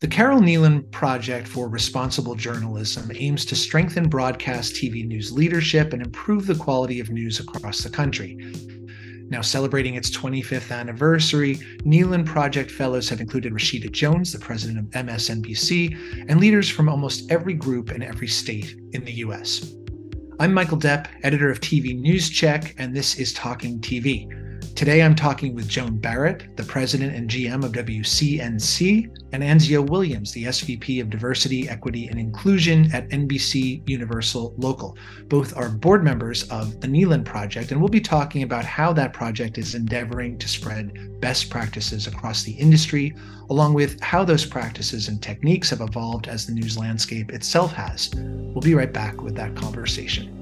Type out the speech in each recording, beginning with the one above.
The Carole Kneeland Project for Responsible Journalism aims to strengthen broadcast TV news leadership and improve the quality of news across the country. Now celebrating its 25th anniversary, Kneeland Project Fellows have included Rashida Jones, the president of MSNBC, and leaders from almost every group in every state in the US. I'm Michael Depp, editor of TV News Check, and this is Talking TV. Today I'm talking with Joan Barrett, the president and GM of WCNC, and Anzio Williams, the SVP of Diversity, Equity, and Inclusion at NBC Universal Local. Both are board members of the Kneeland Project, and we'll be talking about how that project is endeavoring to spread best practices across the industry, along with how those practices and techniques have evolved as the news landscape itself has. We'll be right back with that conversation.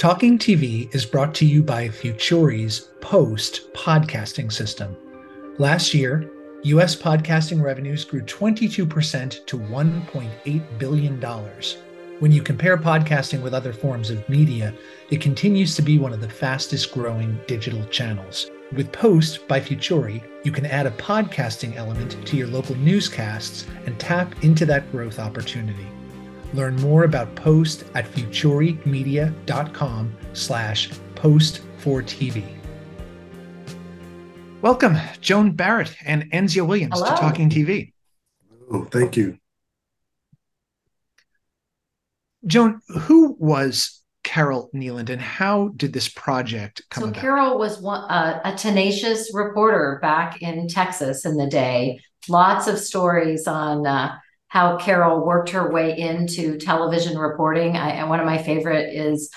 Talking TV is brought to you by Futuri's Post podcasting system. Last year, US podcasting revenues grew 22% to $1.8 billion. When you compare podcasting with other forms of media, it continues to be one of the fastest growing digital channels. With Post by Futuri, you can add a podcasting element to your local newscasts and tap into that growth opportunity. Learn more about Post at futurimedia.com slash post for TV. Welcome, Joan Barrett and Anzio Williams Hello. to Talking TV. Oh, thank you. Joan, who was Carole Kneeland and how did this project come so about? Carol was one, uh, a tenacious reporter back in Texas in the day. Lots of stories on uh, how Carol worked her way into television reporting. I, and one of my favorite is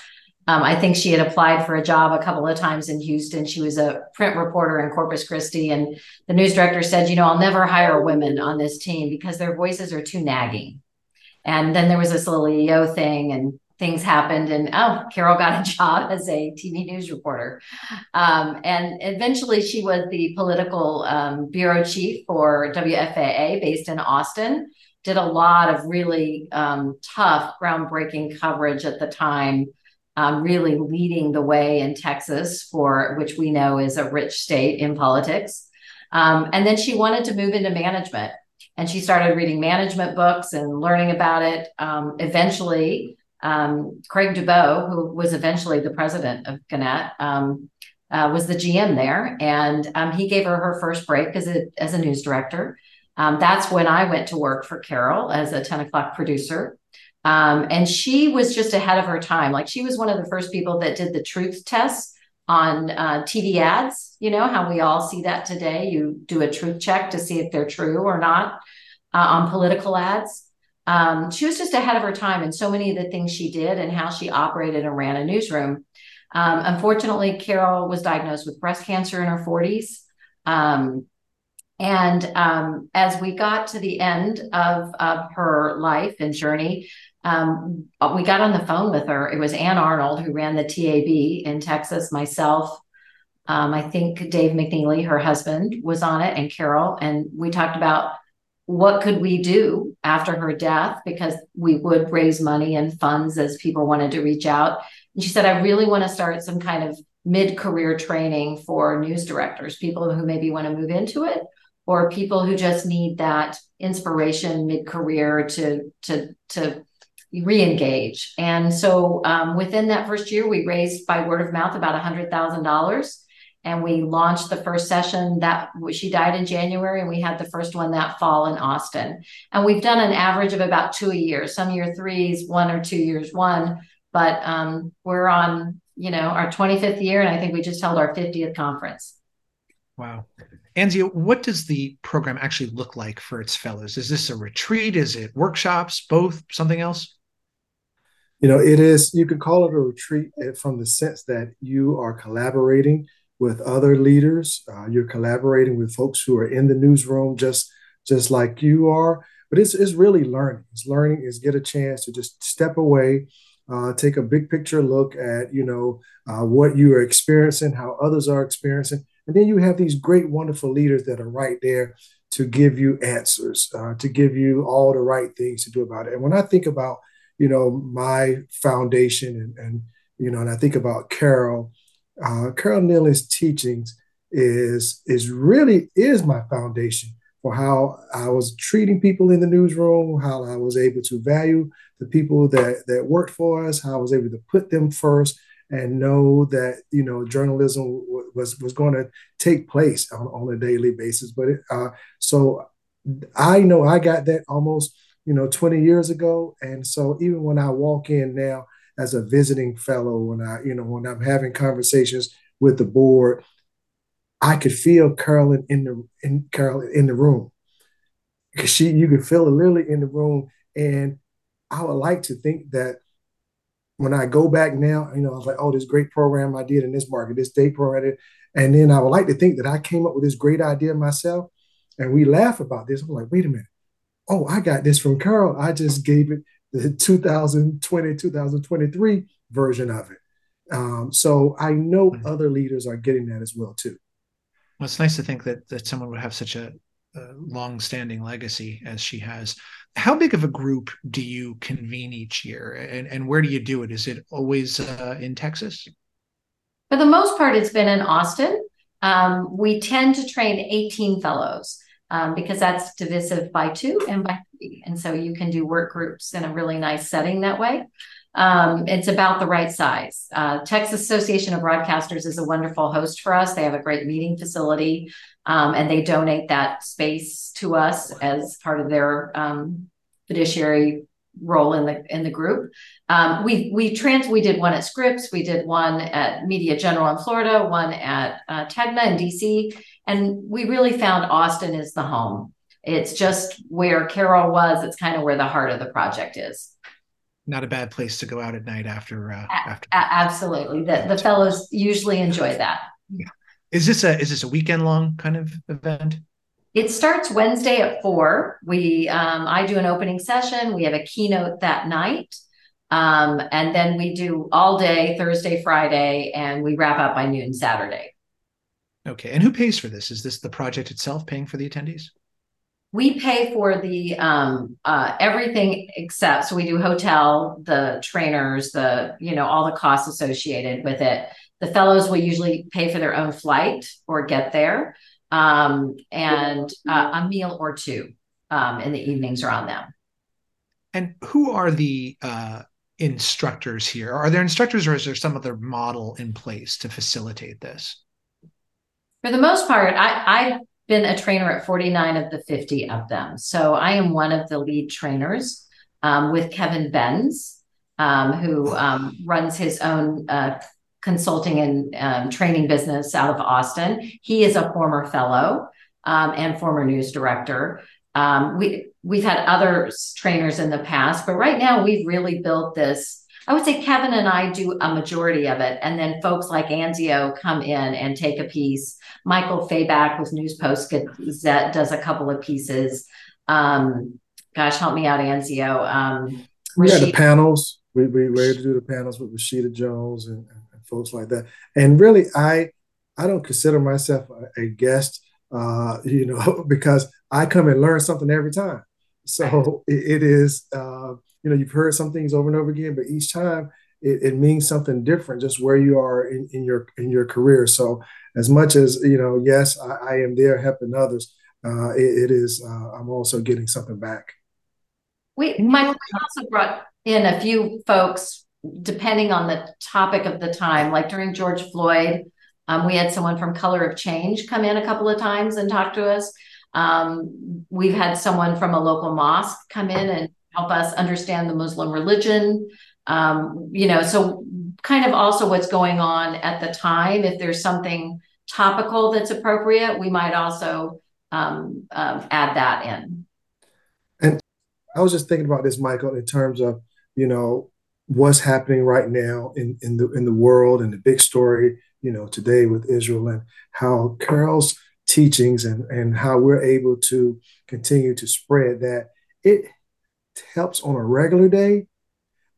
um, I think she had applied for a job a couple of times in Houston. She was a print reporter in Corpus Christi, and the news director said, "You know, I'll never hire women on this team because their voices are too nagging." And then there was this little EO thing, and things happened, and oh, Carol got a job as a TV news reporter. Um, and eventually, she was the political um, bureau chief for WFAA based in Austin did a lot of really um, tough, groundbreaking coverage at the time, um, really leading the way in Texas, for which we know is a rich state in politics. Um, and then she wanted to move into management, and she started reading management books and learning about it. Um, eventually, um, Craig Dubow, who was eventually the president of Gannett, um, uh, was the GM there, and he gave her her first break as a as a news director. Um, that's when I went to work for Carol as a 10 o'clock producer. Um, and she was just ahead of her time. Like she was one of the first people that did the truth test on uh, TV ads. You know how we all see that today. You do a truth check to see if they're true or not uh, on political ads. Um, she was just ahead of her time in so many of the things she did and how she operated and ran a newsroom. Um, unfortunately, Carol was diagnosed with breast cancer in her 40s. Um, and um, as we got to the end of, of her life and journey, um, we got on the phone with her. It was Ann Arnold who ran the TAB in Texas, myself. Um, I think Dave McNeely, her husband, was on it, and Carol. And we talked about what could we do after her death because we would raise money and funds as people wanted to reach out. And she said, I really want to start some kind of mid career training for news directors, people who maybe want to move into it or people who just need that inspiration mid-career to to to re-engage. And so um, within that first year we raised by word of mouth about $100000 and we launched the first session that she died in january and we had the first one that fall in austin. And we've done an average of about two a year some year threes one or two years one but um, we're on you know our 25th year and i think we just held our 50th conference. Wow Anzio, what does the program actually look like for its fellows? Is this a retreat? Is it workshops? Both? Something else? You know, it is, you can call it a retreat from the sense that you are collaborating with other leaders. Uh, you're collaborating with folks who are in the newsroom just just like you are. But it's, it's really learning. It's learning is get a chance to just step away, uh, take a big picture look at, you know, uh, what you are experiencing, how others are experiencing, and then you have these great, wonderful leaders that are right there to give you answers, uh, to give you all the right things to do about it. And when I think about, you know, my foundation and, and you know, and I think about Carol, uh, Carole Kneeland's teachings is is really is my foundation for how I was treating people in the newsroom, how I was able to value the people that that worked for us, how I was able to put them first, and know that you know journalism was was going to take place on, on a daily basis. But it, uh, so I know I got that almost you know 20 years ago, and so even when I walk in now as a visiting fellow, when I you know when I'm having conversations with the board, I could feel Carolyn in the in Carolyn in the room. She you could feel it literally in the room, and I would like to think that when I go back now, you know, I was like, oh, this great program I did in this market, this state program, and then I would like to think that I came up with this great idea myself, and we laugh about this. I'm like, wait a minute, oh, I got this from Carol. I just gave it the 2020, 2023 version of it. Um, so I know mm-hmm. other leaders are getting that as well too. Well, it's nice to think that that someone would have such a, a long-standing legacy as she has how big of a group do you convene each year? And, and where do you do it? Is it always uh, in texas? For the most part it's been in austin. Um, we tend to train 18 fellows um, because that's divisive by two and by three. And so you can do work groups in a really nice setting that way um, it's about the right size. Uh, Texas Association of Broadcasters is a wonderful host for us. They have a great meeting facility, um, and they donate that space to us as part of their um, fiduciary role in the in the group. Um, we we trans we did one at Scripps, we did one at Media General in Florida, one at uh, Tegna in DC, and we really found Austin is the home. It's just where Carol was. It's kind of where the heart of the project is not a bad place to go out at night after uh, after. absolutely, the the fellows usually enjoy that. Yeah. Is this a is this a weekend long kind of event? It starts Wednesday at four. We um, I do an opening session. We have a keynote that night, um, and then we do all day Thursday, Friday, and we wrap up by noon Saturday. Okay, and who pays for this? Is this the project itself paying for the attendees? We pay for the um, uh, everything except so we do hotel the trainers the you know all the costs associated with it. The fellows will usually pay for their own flight or get there um, and uh, a meal or two um, in the evenings are on them. And who are the uh, instructors here? Are there instructors or is there some other model in place to facilitate this? For the most part i i been a trainer at 49 of the 50 of them. So I am one of the lead trainers um, with Kevin Benz, um, who um, runs his own uh, consulting and um, training business out of Austin. He is a former fellow um, and former news director. Um, we we've had other trainers in the past, but right now we've really built this I would say Kevin and I do a majority of it. And then folks like Anzio come in and take a piece. Michael Fayback with News Post Gazette does a couple of pieces. Um, gosh, help me out, Anzio. Um, we had the panels. We, we were able to do the panels with Rashida Jones and, and, folks like that. And really, I I don't consider myself a, a guest, uh, you know, because I come and learn something every time. So it, it is, uh, you know, you've heard some things over and over again, but each time it, it means something different, just where you are in, in your in your career. So as much as you know, yes, I, I am there helping others. Uh, it, it is. Uh, I'm also getting something back. We, Michael, we also brought in a few folks, depending on the topic of the time. Like during George Floyd, um, we had someone from Color of Change come in a couple of times and talk to us. Um, we've had someone from a local mosque come in and help us understand the Muslim religion. Um, you know, so kind of also what's going on at the time. If there's something topical that's appropriate, we might also um, uh, add that in. And I was just thinking about this, Michael, in terms of you know what's happening right now in in the in the world and the big story, you know, today with Israel and how Carol's teachings and and how we're able to continue to spread that it helps on a regular day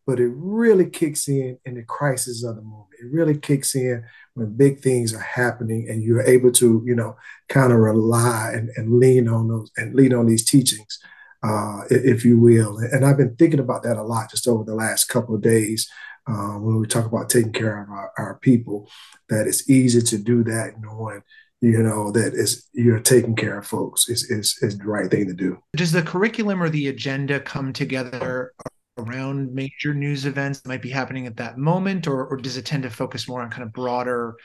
but it really kicks in in the crisis of the moment. It really kicks in when big things are happening and you're able to, you know, kind of rely and, and lean on those and lean on these teachings, uh, if you will. And I've been thinking about that a lot just over the last couple of days uh, when we talk about taking care of our, our people, that it's easy to do that knowing you know that is you're taking care of folks is, is is the right thing to do does the curriculum or the agenda come together around major news events that might be happening at that moment, or, or does it tend to focus more on kind of broader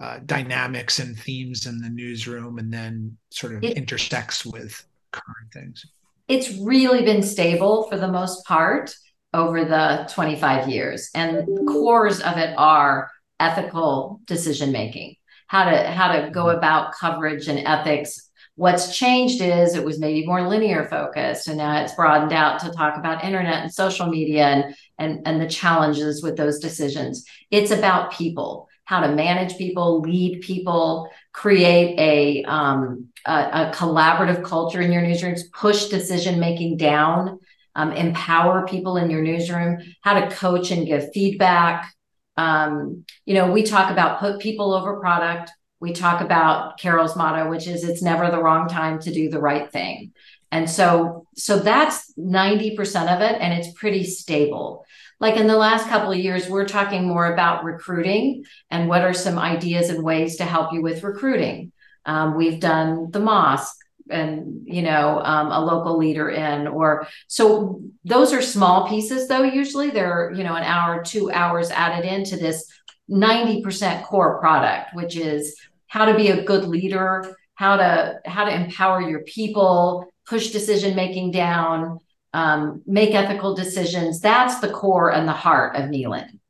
uh, dynamics and themes in the newsroom and then sort of it, intersects with current things? It's really been stable for the most part over the 25 years. And the cores of it are ethical decision making, how to how to go mm-hmm. about coverage and ethics What's changed is it was maybe more linear focused, and now it's broadened out to talk about internet and social media and, and, and the challenges with those decisions. It's about people, how to manage people, lead people, create a, um, a, a collaborative culture in your newsrooms, push decision making down, um, empower people in your newsroom, how to coach and give feedback. Um, you know, we talk about put people over product, we talk about Carol's motto, which is it's never the wrong time to do the right thing. And so, so that's 90% of it, and it's pretty stable. Like in the last couple of years, we're talking more about recruiting and what are some ideas and ways to help you with recruiting. Um, we've done the mosque and you know um, a local leader in or so those are small pieces though usually they're you know an hour two hours added into this 90% core product which is how to be a good leader, how to how to empower your people, push decision making down, um, make ethical decisions. That's the core and the heart of Kneeland.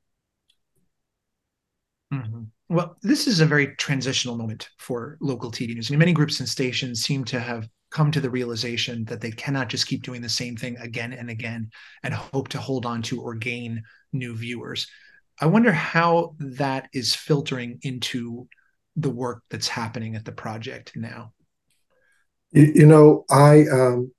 Well, this is a very transitional moment for local TV news. I mean, many groups and stations seem to have come to the realization that they cannot just keep doing the same thing again and again and hope to hold on to or gain new viewers. I wonder how that is filtering into the work that's happening at the project now? You, you know, I um,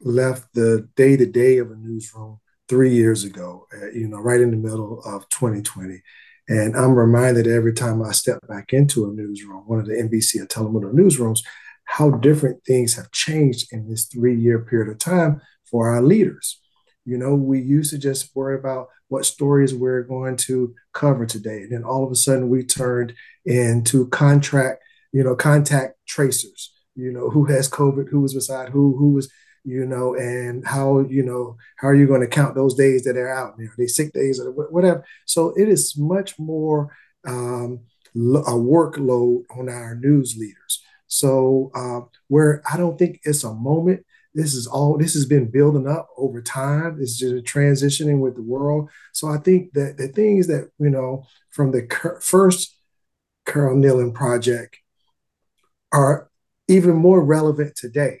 left the day to day of a newsroom three years ago, uh, you know, right in the middle of 2020. And I'm reminded every time I step back into a newsroom, one of the NBC or Telemundo newsrooms, how different things have changed in this three year period of time for our leaders. You know, we used to just worry about what stories we're going to cover today. And then all of a sudden we turned into contract, you know, contact tracers, you know, who has COVID, who was beside who, who was, you know, and how, you know, how are you going to count those days that they're out there? Are they sick days or whatever? So it is much more um, a workload on our news leaders. So uh, where I don't think it's a moment this is all this has been building up over time it's just transitioning with the world so i think that the things that you know from the first Carole Kneeland project are even more relevant today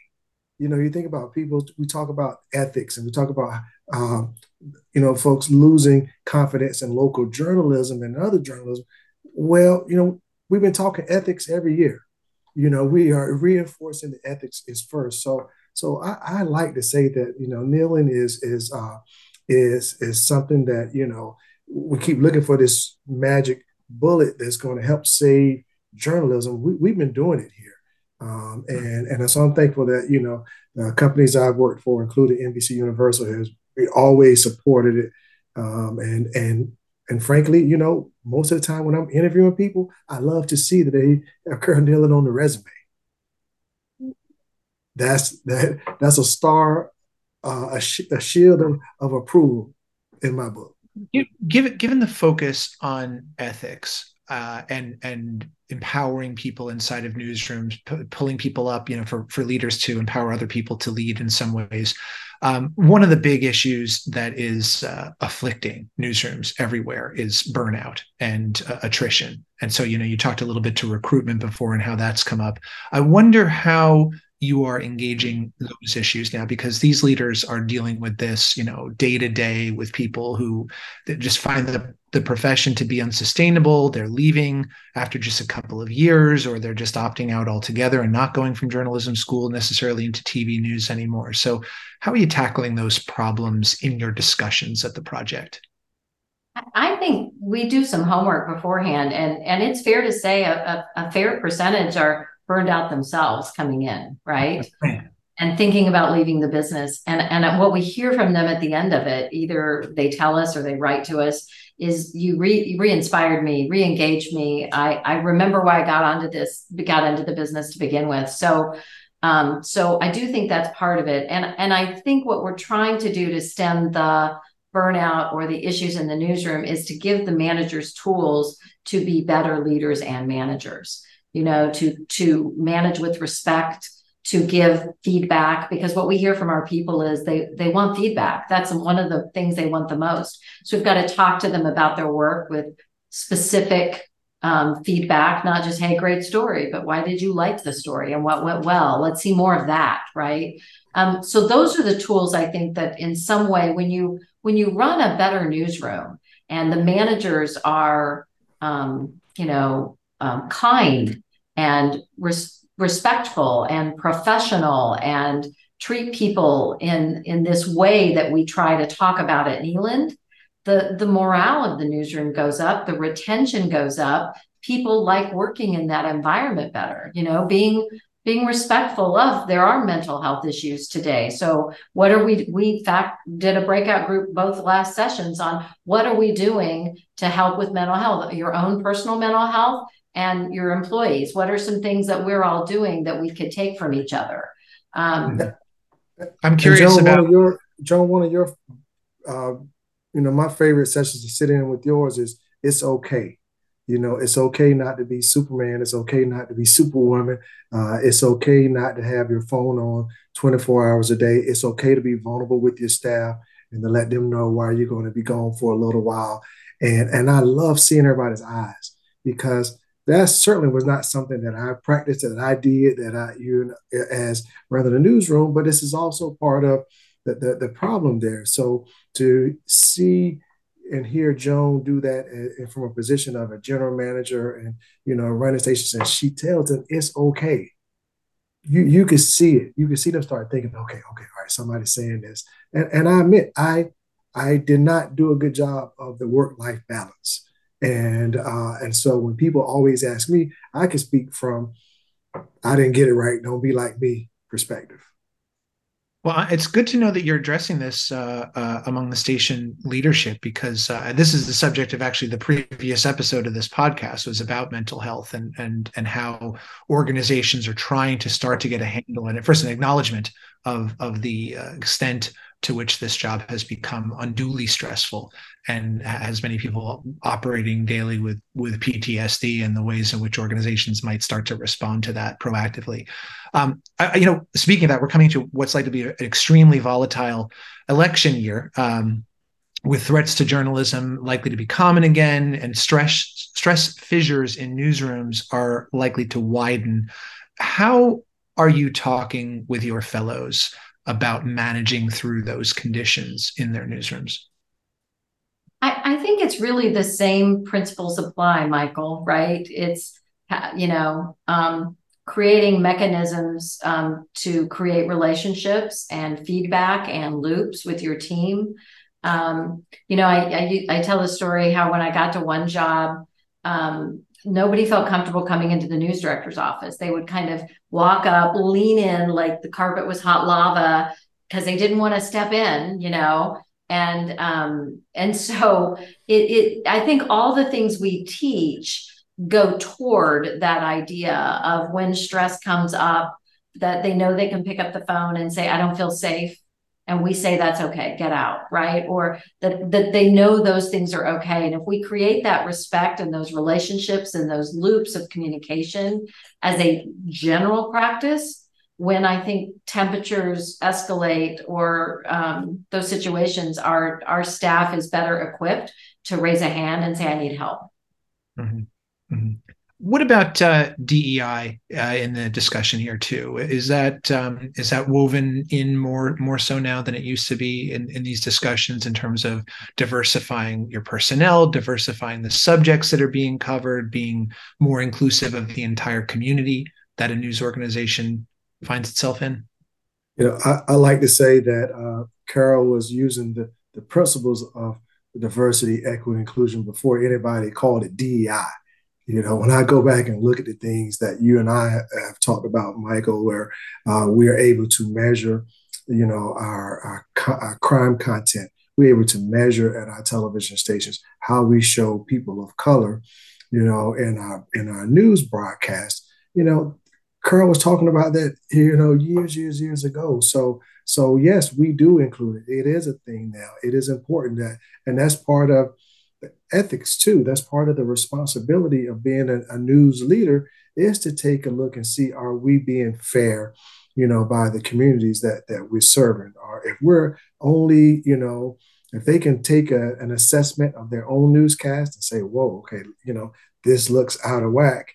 you know you think about people we talk about ethics and we talk about um, you know folks losing confidence in local journalism and other journalism. Well you know we've been talking ethics every year. You know we are reinforcing the ethics is first. So so I, I like to say that you know Kneeland is is uh, is is something that you know we keep looking for this magic bullet that's going to help save journalism. We, have been doing it here, um, and and so I'm thankful that you know companies I've worked for, including NBC Universal, has always supported it, um, and and and frankly, you know, most of the time when I'm interviewing people, I love to see that they Carole Kneeland on the resume that's that that's a star, uh, a, sh- a shield of, of approval in my book. Given given the focus on ethics uh, and and empowering people inside of newsrooms, p- pulling people up, you know, for for leaders to empower other people to lead in some ways. Um, one of the big issues that is uh, afflicting newsrooms everywhere is burnout and uh, attrition. And so, you know, you talked a little bit to recruitment before and how that's come up. I wonder how you are engaging those issues now because these leaders are dealing with this you know day to day with people who just find the, the profession to be unsustainable. They're leaving after just a couple of years or they're just opting out altogether and not going from journalism school necessarily into tv news anymore. So how are you tackling those problems in your discussions at the project? I think we do some homework beforehand, and and it's fair to say a, a, a fair percentage are burned out themselves coming in, right? And thinking about leaving the business. And, and what we hear from them at the end of it, either they tell us or they write to us, is you re re-inspired me, re-engaged me. I, I remember why I got onto this, got into the business to begin with. So um, so I do think that's part of it. And and I think what we're trying to do to stem the burnout or the issues in the newsroom is to give the managers tools to be better leaders and managers you know, to to manage with respect, to give feedback because what we hear from our people is they they want feedback. That's one of the things they want the most. So we've got to talk to them about their work with specific um, feedback, not just hey, great story, but why did you like the story and what went well? Let's see more of that, right? Um, so those are the tools I think that in some way when you when you run a better newsroom and the managers are um, you know um, kind and res- respectful and professional and treat people in in this way that we try to talk about at Kneeland, the the morale of the newsroom goes up, the retention goes up. People like working in that environment better. You know, being being respectful of there are mental health issues today so what are we we fact did a breakout group both last sessions on what are we doing to help with mental health your own personal mental health and your employees? What are some things that we're all doing that we could take from each other? Um, I'm curious Joan, about one your Joan. One of your, uh, you know, my favorite sessions to sit in with yours is it's okay. You know, it's okay not to be Superman. It's okay not to be Superwoman. Uh, it's okay not to have your phone on 24 hours a day. It's okay to be vulnerable with your staff and to let them know why you're going to be gone for a little while. And and I love seeing everybody's eyes because that certainly was not something that I practiced, that I did, that I you know, as rather the newsroom, but this is also part of the, the, the problem there. So to see and hear Joan do that from a position of a general manager and you know running stations, and she tells them it's okay. You you can see it. You can see them start thinking, okay, okay, all right, somebody's saying this, and and I admit I I did not do a good job of the work life balance. And uh, and so when people always ask me, I can speak from I didn't get it right. Don't be like me perspective. Well, it's good to know that you're addressing this uh, uh, among the station leadership because uh, this is the subject of actually the previous episode of this podcast was about mental health and and and how organizations are trying to start to get a handle on it. First, an acknowledgement of of the uh, extent to which this job has become unduly stressful and has many people operating daily with with PTSD and the ways in which organizations might start to respond to that proactively. Um, I, you know, speaking of that, we're coming to what's like to be an extremely volatile election year. Um, with threats to journalism likely to be common again and stress stress fissures in newsrooms are likely to widen how are you talking with your fellows about managing through those conditions in their newsrooms? I, I think it's really the same principles apply, Michael, right? It's, you know, um, creating mechanisms um, to create relationships and feedback and loops with your team. Um, you know, I, I, I tell the story how when I got to one job, um, nobody felt comfortable coming into the news director's office. They would kind of walk up, lean in like the carpet was hot lava because they didn't want to step in, you know. And um, and so it, it I think all the things we teach go toward that idea of when stress comes up, that they know they can pick up the phone and say, I don't feel safe and we say that's okay get out right or that that they know those things are okay and if we create that respect and those relationships and those loops of communication as a general practice when i think temperatures escalate or um, those situations our our staff is better equipped to raise a hand and say i need help mm-hmm. Mm-hmm. What about uh, DEI uh, in the discussion here too? Is that um, is that woven in more more so now than it used to be in, in these discussions in terms of diversifying your personnel, diversifying the subjects that are being covered, being more inclusive of the entire community that a news organization finds itself in? You know, I, I like to say that uh, Carol was using the the principles of diversity, equity, inclusion before anybody called it DEI you know, when I go back and look at the things that you and I have talked about, Michael, where uh, we are able to measure, you know, our, our, our, crime content, we're able to measure at our television stations how we show people of color, you know, in our in our news broadcast. You know, Carl was talking about that, you know, years, years, years ago. So, so yes, we do include it. It is a thing now. It is important that, and that's part of ethics too. That's part of the responsibility of being a, a, news leader is to take a look and see are we being fair, you know, by the communities that that we're serving, or if we're only, you know, if they can take a, an assessment of their own newscast and say, whoa, okay, you know, this looks out of whack.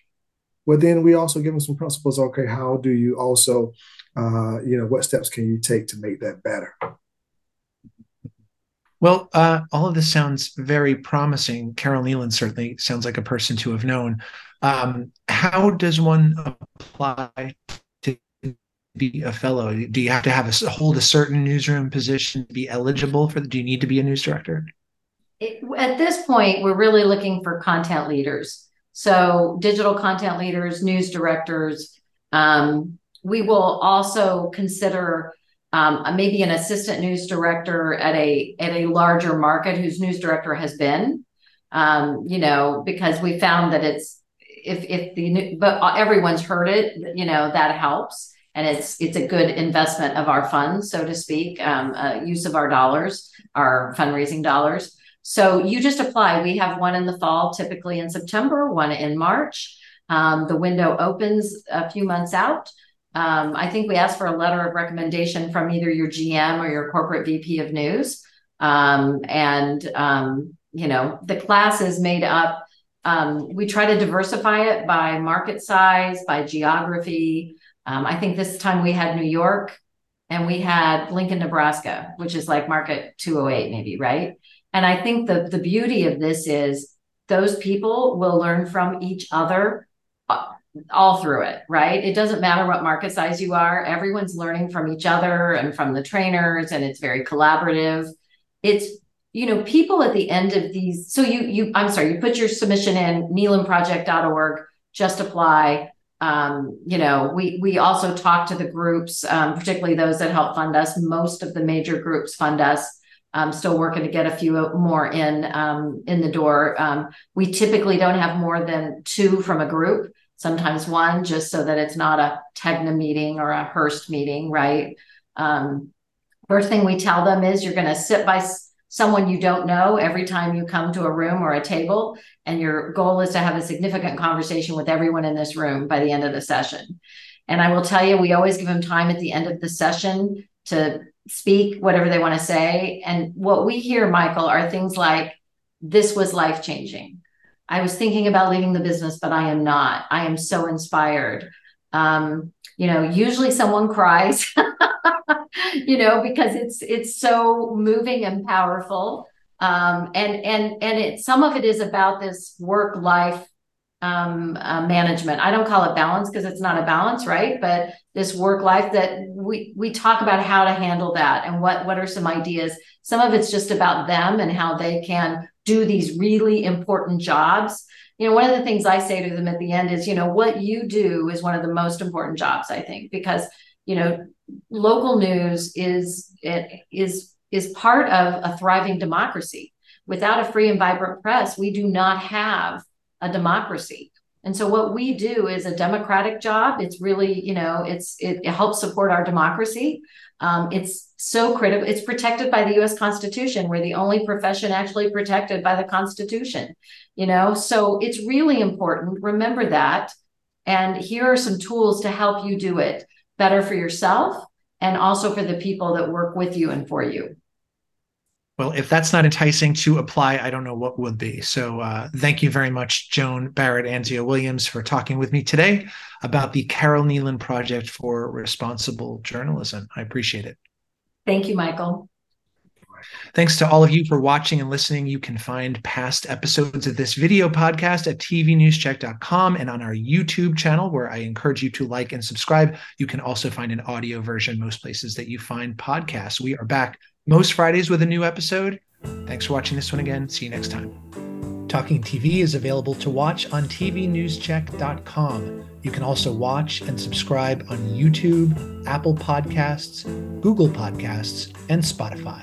Well, then we also give them some principles. Okay, how do you also, uh, you know, what steps can you take to make that better? Well, uh, all of this sounds very promising. Carole Kneeland certainly sounds like a person to have known. Um, how does one apply to be a fellow? Do you have to have a hold a certain newsroom position to be eligible for? The, do you need to be a news director? It, at this point, we're really looking for content leaders. So, digital content leaders, news directors. Um, we will also consider um, maybe an assistant news director at a at a larger market whose news director has been. Um, you know because we found that it's if if the but everyone's heard it you know that helps. And it's it's a good investment of our funds so to speak. Um, uh, use of our dollars our fundraising dollars. So you just apply. We have one in the fall typically in september one in march. Um, the window opens a few months out um, I think we asked for a letter of recommendation from either your GM or your corporate VP of news. Um, and, um, you know, the class is made up. Um, we try to diversify it by market size, by geography. Um, I think this time we had New York and we had Lincoln, Nebraska, which is like market 208, maybe, right? And I think the, the beauty of this is those people will learn from each other all through it, right? It doesn't matter what market size you are, everyone's learning from each other and from the trainers, and it's very collaborative. It's you know, people at the end of these, so you you I'm sorry, you put your submission in kneelandproject.org, just apply. Um, you know, we we also talk to the groups, um, particularly those that help fund us. Most of the major groups fund us. I'm still working to get a few more in um, in the door. Um, we typically don't have more than two from a group sometimes one, just so that it's not a Tegna meeting or a Hearst meeting, right? Um, first thing we tell them is you're going to sit by someone you don't know every time you come to a room or a table. And your goal is to have a significant conversation with everyone in this room by the end of the session. And I will tell you, we always give them time at the end of the session to speak whatever they want to say. And what we hear, Michael, are things like, this was life changing I was thinking about leaving the business, but I am not. I am so inspired. Um, you know, usually someone cries, you know, because it's it's so moving and powerful. Um, and and and it some of it is about this work life um, uh, management. I don't call it balance because it's not a balance, right? But this work life that we we talk about how to handle that and what what are some ideas. Some of it's just about them and how they can do these really important jobs. You know one of the things i say to them at the end is you know what you do is one of the most important jobs i think because you know local news is it is is part of a thriving democracy. Without a free and vibrant press we do not have a democracy and so what we do is a democratic job it's really you know it's it, it helps support our democracy um, it's so critical. It's protected by the U.S. Constitution. We're the only profession actually protected by the Constitution. You know, so it's really important. Remember that. And here are some tools to help you do it better for yourself and also for the people that work with you and for you. Well, if that's not enticing to apply, I don't know what would be. So, uh, thank you very much, Joan Barrett Anzio Williams, for talking with me today about the Carole Kneeland Project for Responsible Journalism. I appreciate it. Thank you, Michael. Thanks to all of you for watching and listening. You can find past episodes of this video podcast at tvnewscheck.com and on our YouTube channel, where I encourage you to like and subscribe. You can also find an audio version most places that you find podcasts. We are back most Fridays with a new episode. Thanks for watching this one again. See you next time. Talking TV is available to watch on tvnewscheck.com. You can also watch and subscribe on YouTube, Apple Podcasts, Google Podcasts, and Spotify.